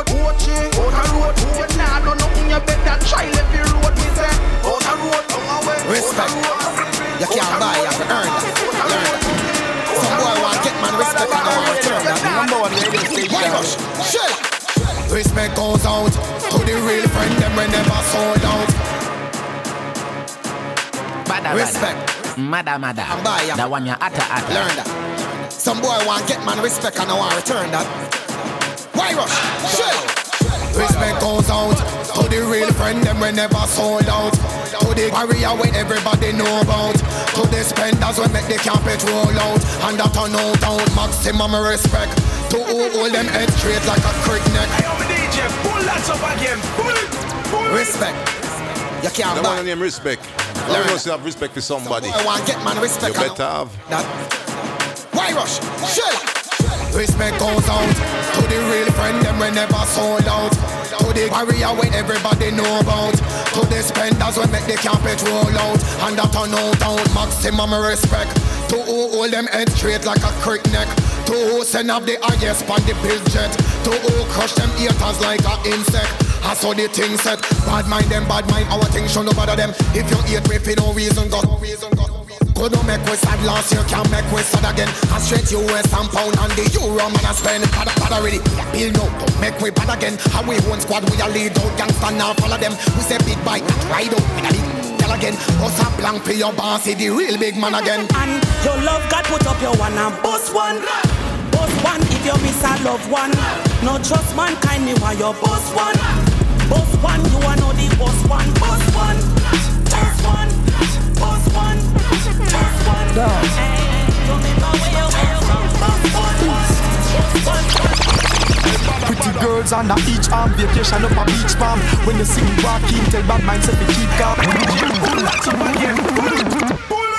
out a road, out a road. You nah know nothing, you better try left the road. We say out a road, down away. Respect. You can't buy, you have to earn that. Learn that. Some boy want get man respect and I want return that. Number one radio station. Why rush? Shell. Respect goes out to the real friend them we never sold out. Bada, Respect. Mada, mada. buy ya. The one you utter, utter. Learn that. Some boy want get man respect and I want return that. Why rush? Shell. Respect goes out to the real friend them we never sold out. To the warrior when everybody know about. To the spenders when make the carpet roll out. And that turn out out maximum respect. To who hold them head straight like a crick neck. DJ, pull that up again. Pull. Pull. Respect. You can't The buy. one name respect. Learn. You have respect for somebody. I want get man respect. You better have. That. Why rush? Shell. Respect goes out to the real friend them we never sold out. To the warrior when everybody know about. To the spenders when make the carpet roll out. And that turn out out maximum respect. To who hold them head straight like a crick neck. To who send up the highest on the big jet. To who crush them haters like a insect. I saw the thing set. Bad mind them, bad mind our thing show no bother them. If you hate me for no reason, got no reason, got Could not make we sad last year, can't make we sad again. I straight US and pound and the euro man I spend. Bad, bad already. Bill no, don't make we bad again. How we squad, we a lead out, gangsta now follow them. We say big bite, ride out, we a girl again. Us a blank for your boss, see the real big man again. And your love God put up your one and boss one. Boss one if you miss a loved one. No trust mankind, me want your boss one. Boss one, you are know the boss one. Boss one, Pretty girls on the each arm vacation up a beach palm. When you see me walking, tell bad minds if you keep calm. Pull.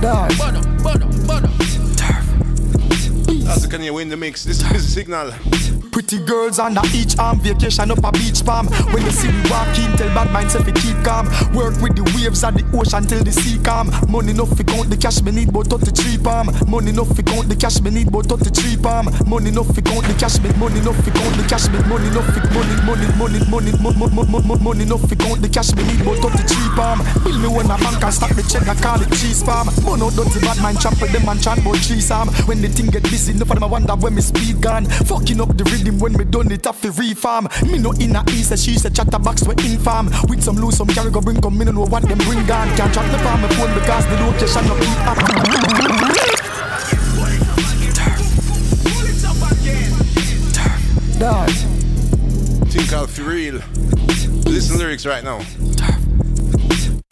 That's the Kanye win the mix. This is signal. Pretty girls on each arm vacation up a beach palm. When you see me walking, tell bad minds if keep calm. Work with the waves of the ocean till the sea calm. Money enough fi count the cash me need, but 33 palm. Money enough fi count the cash me need, but 33 palm. Money enough fi count the cash me, money enough fi count the cash me, money enough fi money, money, money, money, money, money, money, money enough fi count the cash me need, but 33 palm. Bill me when a bank and stop the check, I call it cheese farm. Mono dirty bad chop with them and chant about cheese farm. When the thing get busy, enough of them I wonder when me speed gone. Fucking up the rhythm when me done it the reform. Me no in a east, she said chatterbox we inform. With some loose, some carry go bring come, me no know what them bring on. Can't track the palm, my phone because the location no keep up. Dog. Think I'll for real. Listen lyrics right now.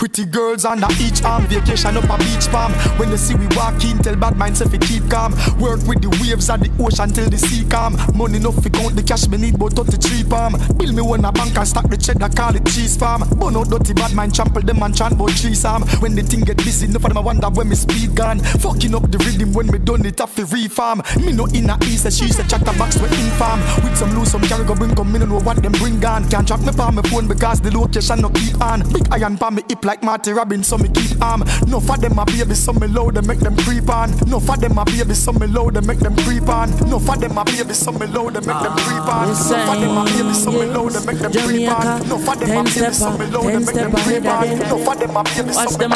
Pretty girls on the each arm vacation up a beach palm. When they see we walk in, tell bad minds if we keep calm. Work with the waves of the ocean till the sea calm. Money enough fi count the cash me need, but 33 palm. Bill me when a bank and stack the cheddar, call it cheese farm. Bun out dirty bad mind, trample them and chant about cheese farm. When the thing get busy, enough of them wonder when me speed gone. Fucking up the rhythm when me done it off the reform. Me no in a east, she said chatterbox we inform. With some loose, some carry go bring come, me no know what them bring on. Can't track me palm my phone because the location no keep on. Big iron palm me hip like Marty Robbins, so me keep arm. No for them a baby, so me low, they make them creep on. No for them a baby, so me low, they make them creep on. No for them a baby, so me low, they make them creep on. No for them a baby, so me low, they make them creep on. No for them a baby, so me low, they make them creep on. No for them a baby, so me them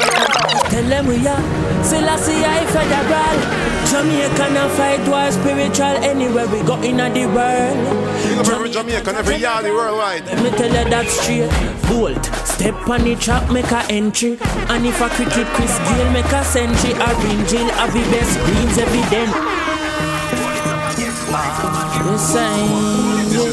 Tell them we are Selassie I federal Jamaican and fight war spiritual Anywhere we go in the world Every Jamaican, every yardie worldwide. Let me tell you that straight. Bolt, step on the track, make a entry. And if a cricket Chris Gayle make a century, Orange Jill have the best greens evident. The sign.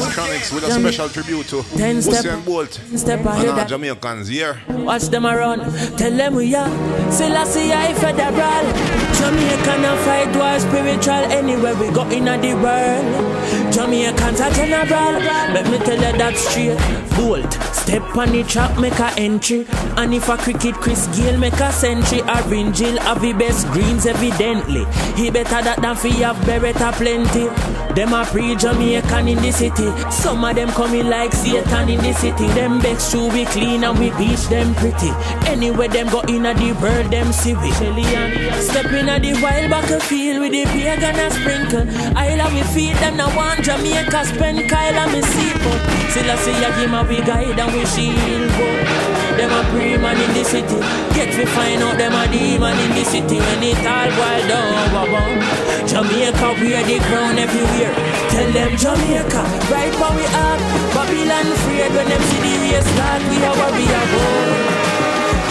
Chronixx with a special tribute to Ten Usain Bolt. step and ahead our Jamaicans here. Watch them around, tell them we are Selassie I federal. Jamaican a fight war spiritual Anywhere we go in the world. Jamaicans are general. Let me tell you that straight. Bolt, step on the track make a entry. And if a cricket Chris Gayle make a century Orange Jill have the best greens evidently. He better that than fi have Beretta plenty. Them a pre-Jamaican in the city Some of them coming like Satan in the city. Them vex shoe we clean and we beach them pretty. Anywhere them go in a the world them see we Step in the wild battlefield with the pagan and sprinkle. I love me feet them now want Jamaica spend Kyle and me people Still I see ya give my we guide and we shield Them a pre-man in the city. Get we find out them a demon in the city. When it all ba, ba. Jamaica wear the crown everywhere. Tell them Jamaica right where we at Babylon afraid when them see the race start We are warrior boy.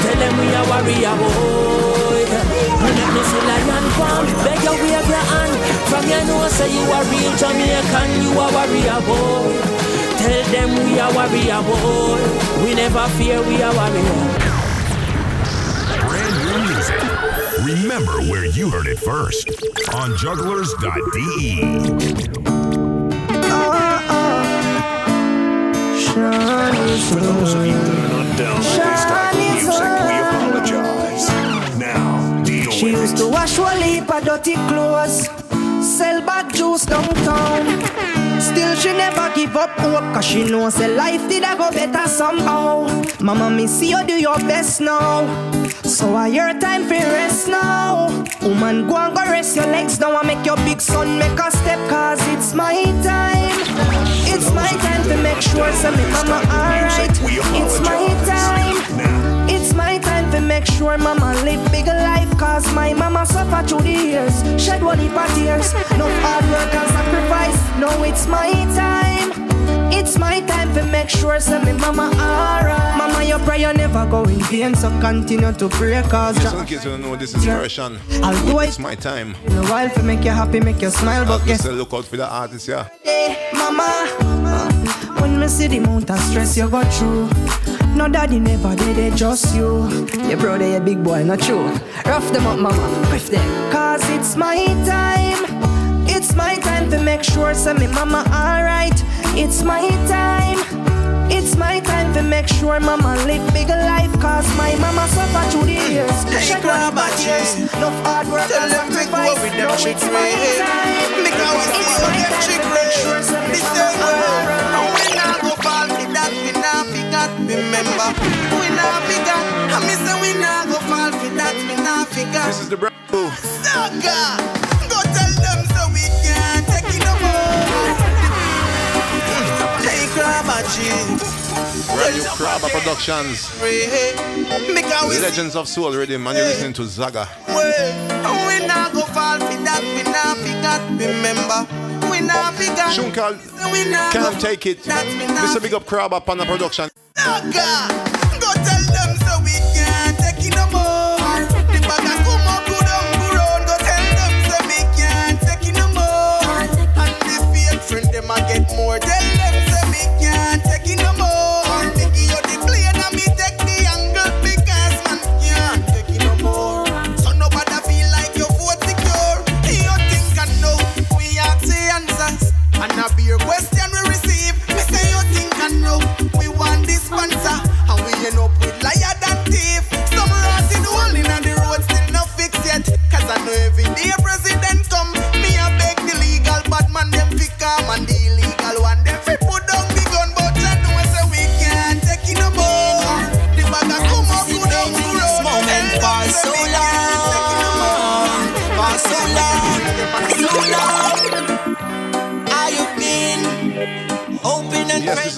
Tell them we are warrior boy. Let me see lion farm Beg you wave your hand. From your nose say you are real Jamaican You are warrior boy. Tell them we are warrior boy. We never fear we are warrior Brand new music. Remember where you heard it first on Jugglerz.de. For those of you that are not down with this type of music, we apologize. Now, deal She with used to wash one heap of dirty clothes, sell back juice downtown. Still she never give up hope Cause she knows the life did a go better somehow. Mama me see you do your best now. So I your time for rest now. Woman go and go rest your legs. Now and make your big son make a step Cause it's my time It's my time to make sure so me mama alright It's my time. It's my time to make sure mama live big life Cause my mama suffer through the years. Shed one heap of tears. No hard work and sacrifice. No it's my time. It's my time to make sure so me mama alright Mama your prayer never go in vain So continue to pray cause Just in case you don't know, this is Vershon. I'll do it It's my time. in a while to make you happy, make you smile But As we guess say, look out for the artist, yeah. Hey, mama, uh, when me see the amount of stress you go through, no daddy never did it, just you. Your brother, your big boy, not true. Rough them up, mama, quiff them. Cause it's my time. It's my time to make sure so me mama alright. It's my time. It's my time to make sure mama live bigger life Cause my mama suffer through the years She grab her tears No hard work and sacrifice No, it's my time Because we It's want my them time to children. make sure This mama is where alright we not go fall for that. We not forget. Remember, we not forget. I me say we not go fall for that. We not forget. This is the brand Saga. Brand new Productions. Legends of Soul Riddim, and you're listening to Zaga. We not go fall for that, we not forget. Remember, we not forget. Shunkal can't take it. a big up crab up on the production. Saga. Go tell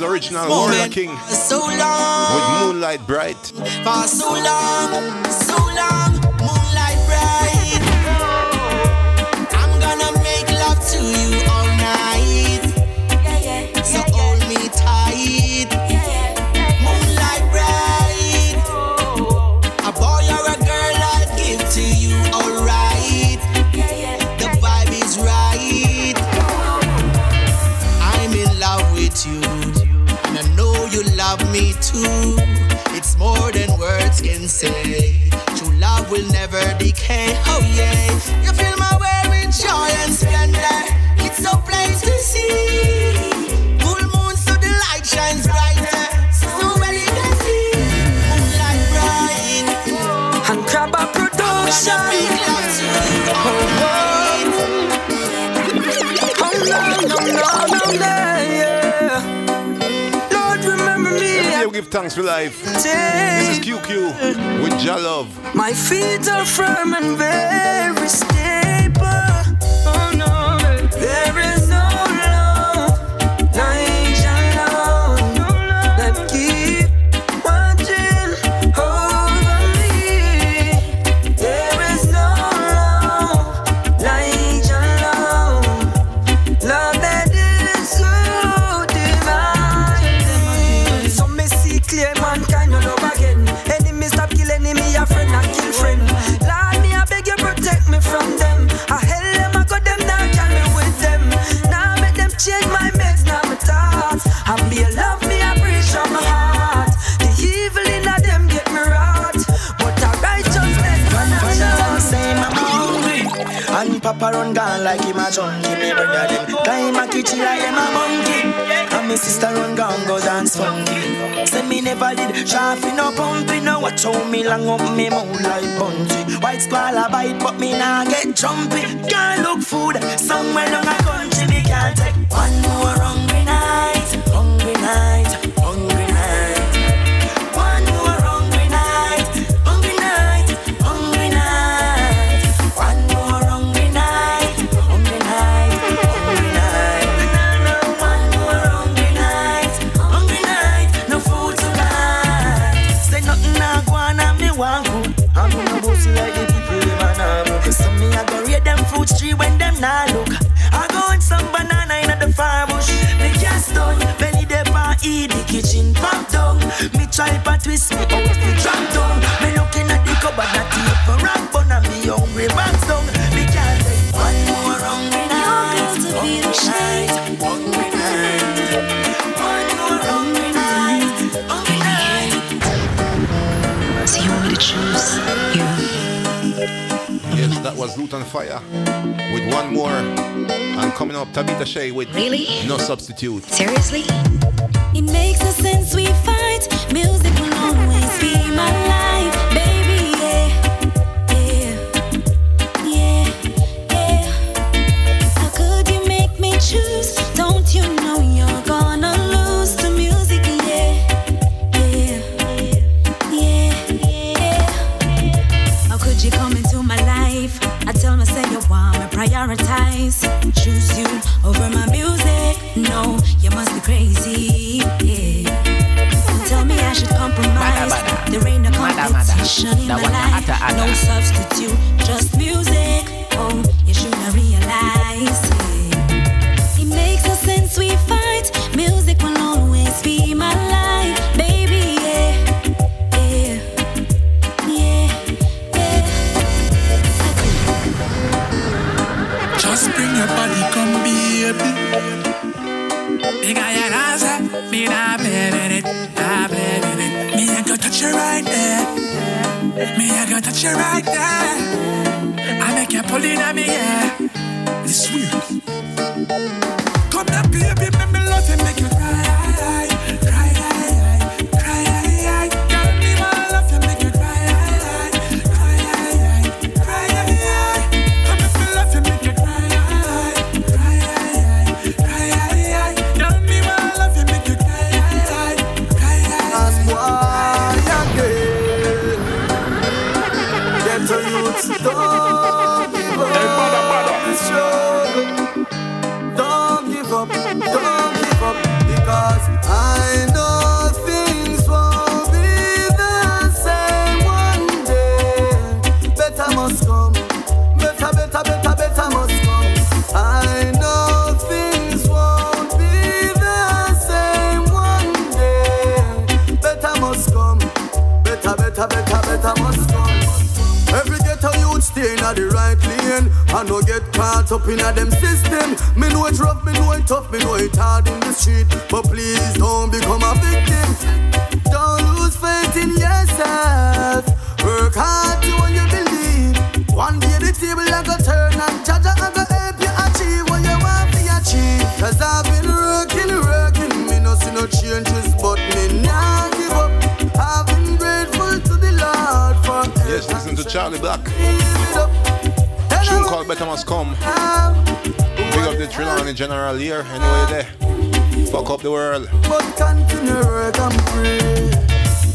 original Warrior King so long, with Moonlight Bright. for so long, so long, moonlight bright. I'm gonna make love to you will never decay. Oh yeah. Songs for Life. This is QQ with Ja Love. My feet are firm and very stable. up a gone like him a junkie, Me brother them climb a kitchen like them a monkey. And me sister run gone go dance funky. Say me never did sharpie no pumpy. No watch how me long up me mouth like bungee. White squall a bite but me nah get jumpy. Can't look food somewhere down a country me can't take. One Institute. Seriously? It's. Come here, baby. I no get caught up in a them system. Me know it rough, me know it tough, me know it hard in the street. But please don't become a victim. Don't lose faith in yourself. Work hard to what you believe. One day the table I go turn and judge I go help you achieve what you want to achieve. Cause I've been working, working. Me no see no changes, but me now give up. I've been grateful to the Lord for Yes, listen to Charlie Black. Called Better Must Come. Big up the Trelawney General here. Anyway, there. Fuck up the world. But continue work and pray.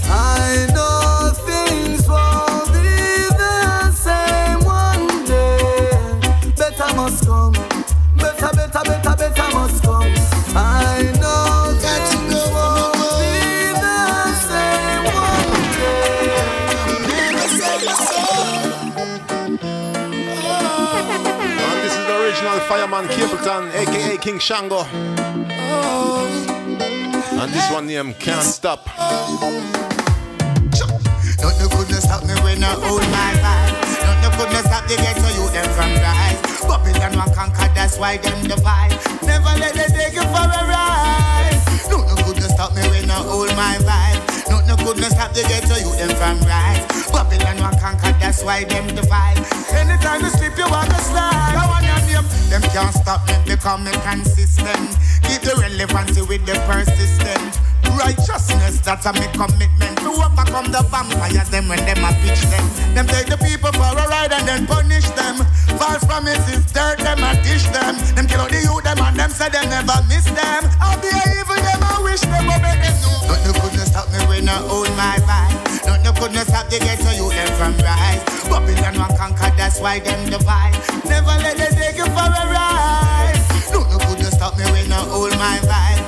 I know things won't be the same one day. Better must come. Capleton, aka King Shango. And this one name Can't Stop. Stop me when I hold couldn't stop the ghetto you them from rise. Babylon one conquer, that's why them divide. Never let them take you for a ride. Stop me when I hold my. Nothing couldn't stop the ghetto you them from rise. Babylon one conquer, that's why them divide. Anytime you slip, you want to slide. I want your name. Them can't stop me becoming consistent. Keep the relevancy with the persistent. Righteousness, that's a me commitment to overcome the vampires. Them when them a pitch them, them take the people for a ride and then punish them. False promises, dirt them and dish them. Them kill all the youth them and them say them never miss them. I'll be a evil them I wish them but make them know. Nothing couldn't stop me when I hold my vibe. Nothing couldn't stop the ghetto you them from rise. Babylon one conquer, that's why them divide. Never let them take you for a ride. Nothing couldn't stop me when I hold my vibe.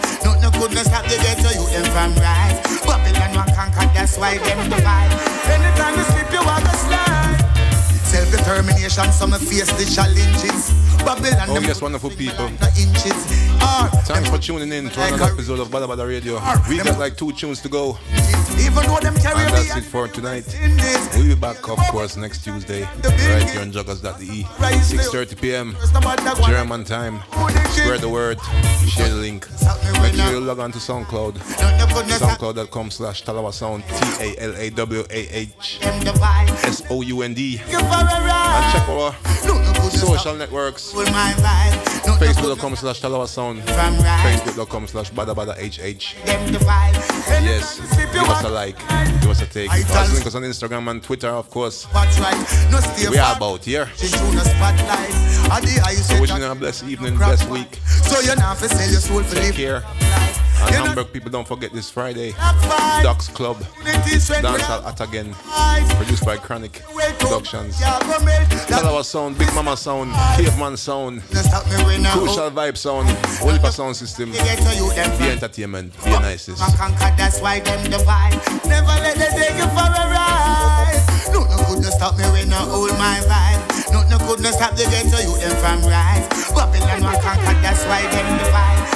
Nothing couldn't stop the ghetto you them from rise. Babylon one conquer, that's why them divide. Anytime you slip, you walk a slide. Self-determination, some face the challenges. Babylon, Oh, yes, wonderful people. no inches. Thanks for tuning in to another episode of Badda Badda Radio. We got like two tunes to go. even though them carry And that's it for tonight. We'll be back, of course, next Tuesday, right here on Jugglerz.de, 6.30 p.m. German time. Spread the word, share the link. Make sure you log on to SoundCloud, soundcloud.com slash Talawah Sound, T-A-L-A-W-A-H-S-O-U-N-D. And check our social networks, facebook.com slash Talawah Sound, facebook.com slash Badda Badda HH. Yes, give us a like, give us a take. Also uh, link us on Instagram and Twitter, of course. What's right? No stay We are about here. She shoot a spotlight. And the eyes So wishing you a blessed evening, blessed week. So you not fi sell your soul for Take care. And Hamburg people, don't forget this Friday, Docks Club, Dancehall at again, produced by Chronic Productions. Talawah Sound, Big Mama Sound, Caveman Sound, Crucial Vibe Sound, Wolipa Sound System, The Entertainment, Be Nicest. Conquer, that's why them divide. Never let them take you for a ride. Nothing couldn't stop me when I hold my vibe. Nothing couldn't stop the ghetto you them from rise. Babylon conquer, that's why them divide.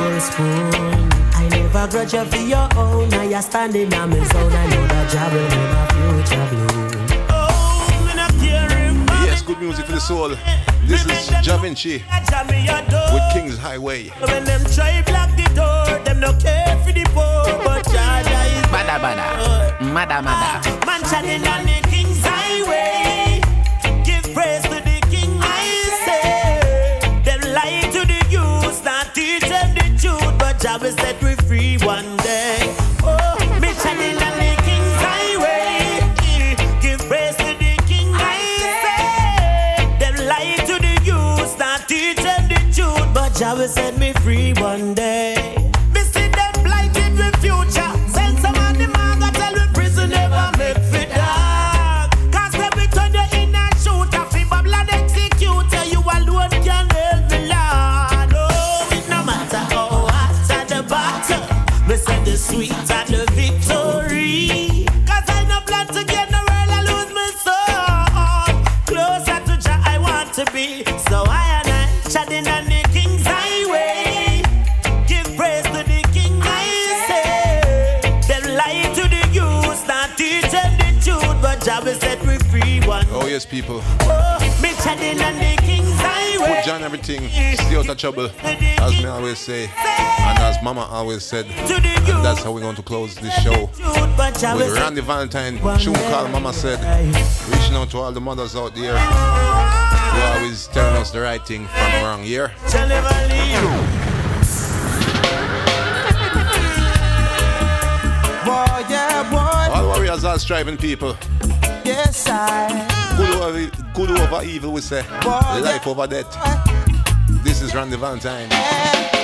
spoon. I never grudge you for your own. Now you're standing on my zone. I know that job will never future bloom. Oh, me not caring Yes, good music for the soul. This is Jahvinci with King's Highway. When them try block the door, them no care for the poor, but Jaja is Bada bada. Mada mada. Man shining on the truth, but Jah yes, people. Put John everything, stay out of trouble, as me always say, and as Mama always said. And that's how we're going to close this show with Randy Valentine, tune call Mama said, reaching out to all the mothers out there who always telling us the right thing from wrong here. All warriors, all striving people. Good over, good over evil, we say. Boy, Life over death. This is Randy Valentine. Yeah.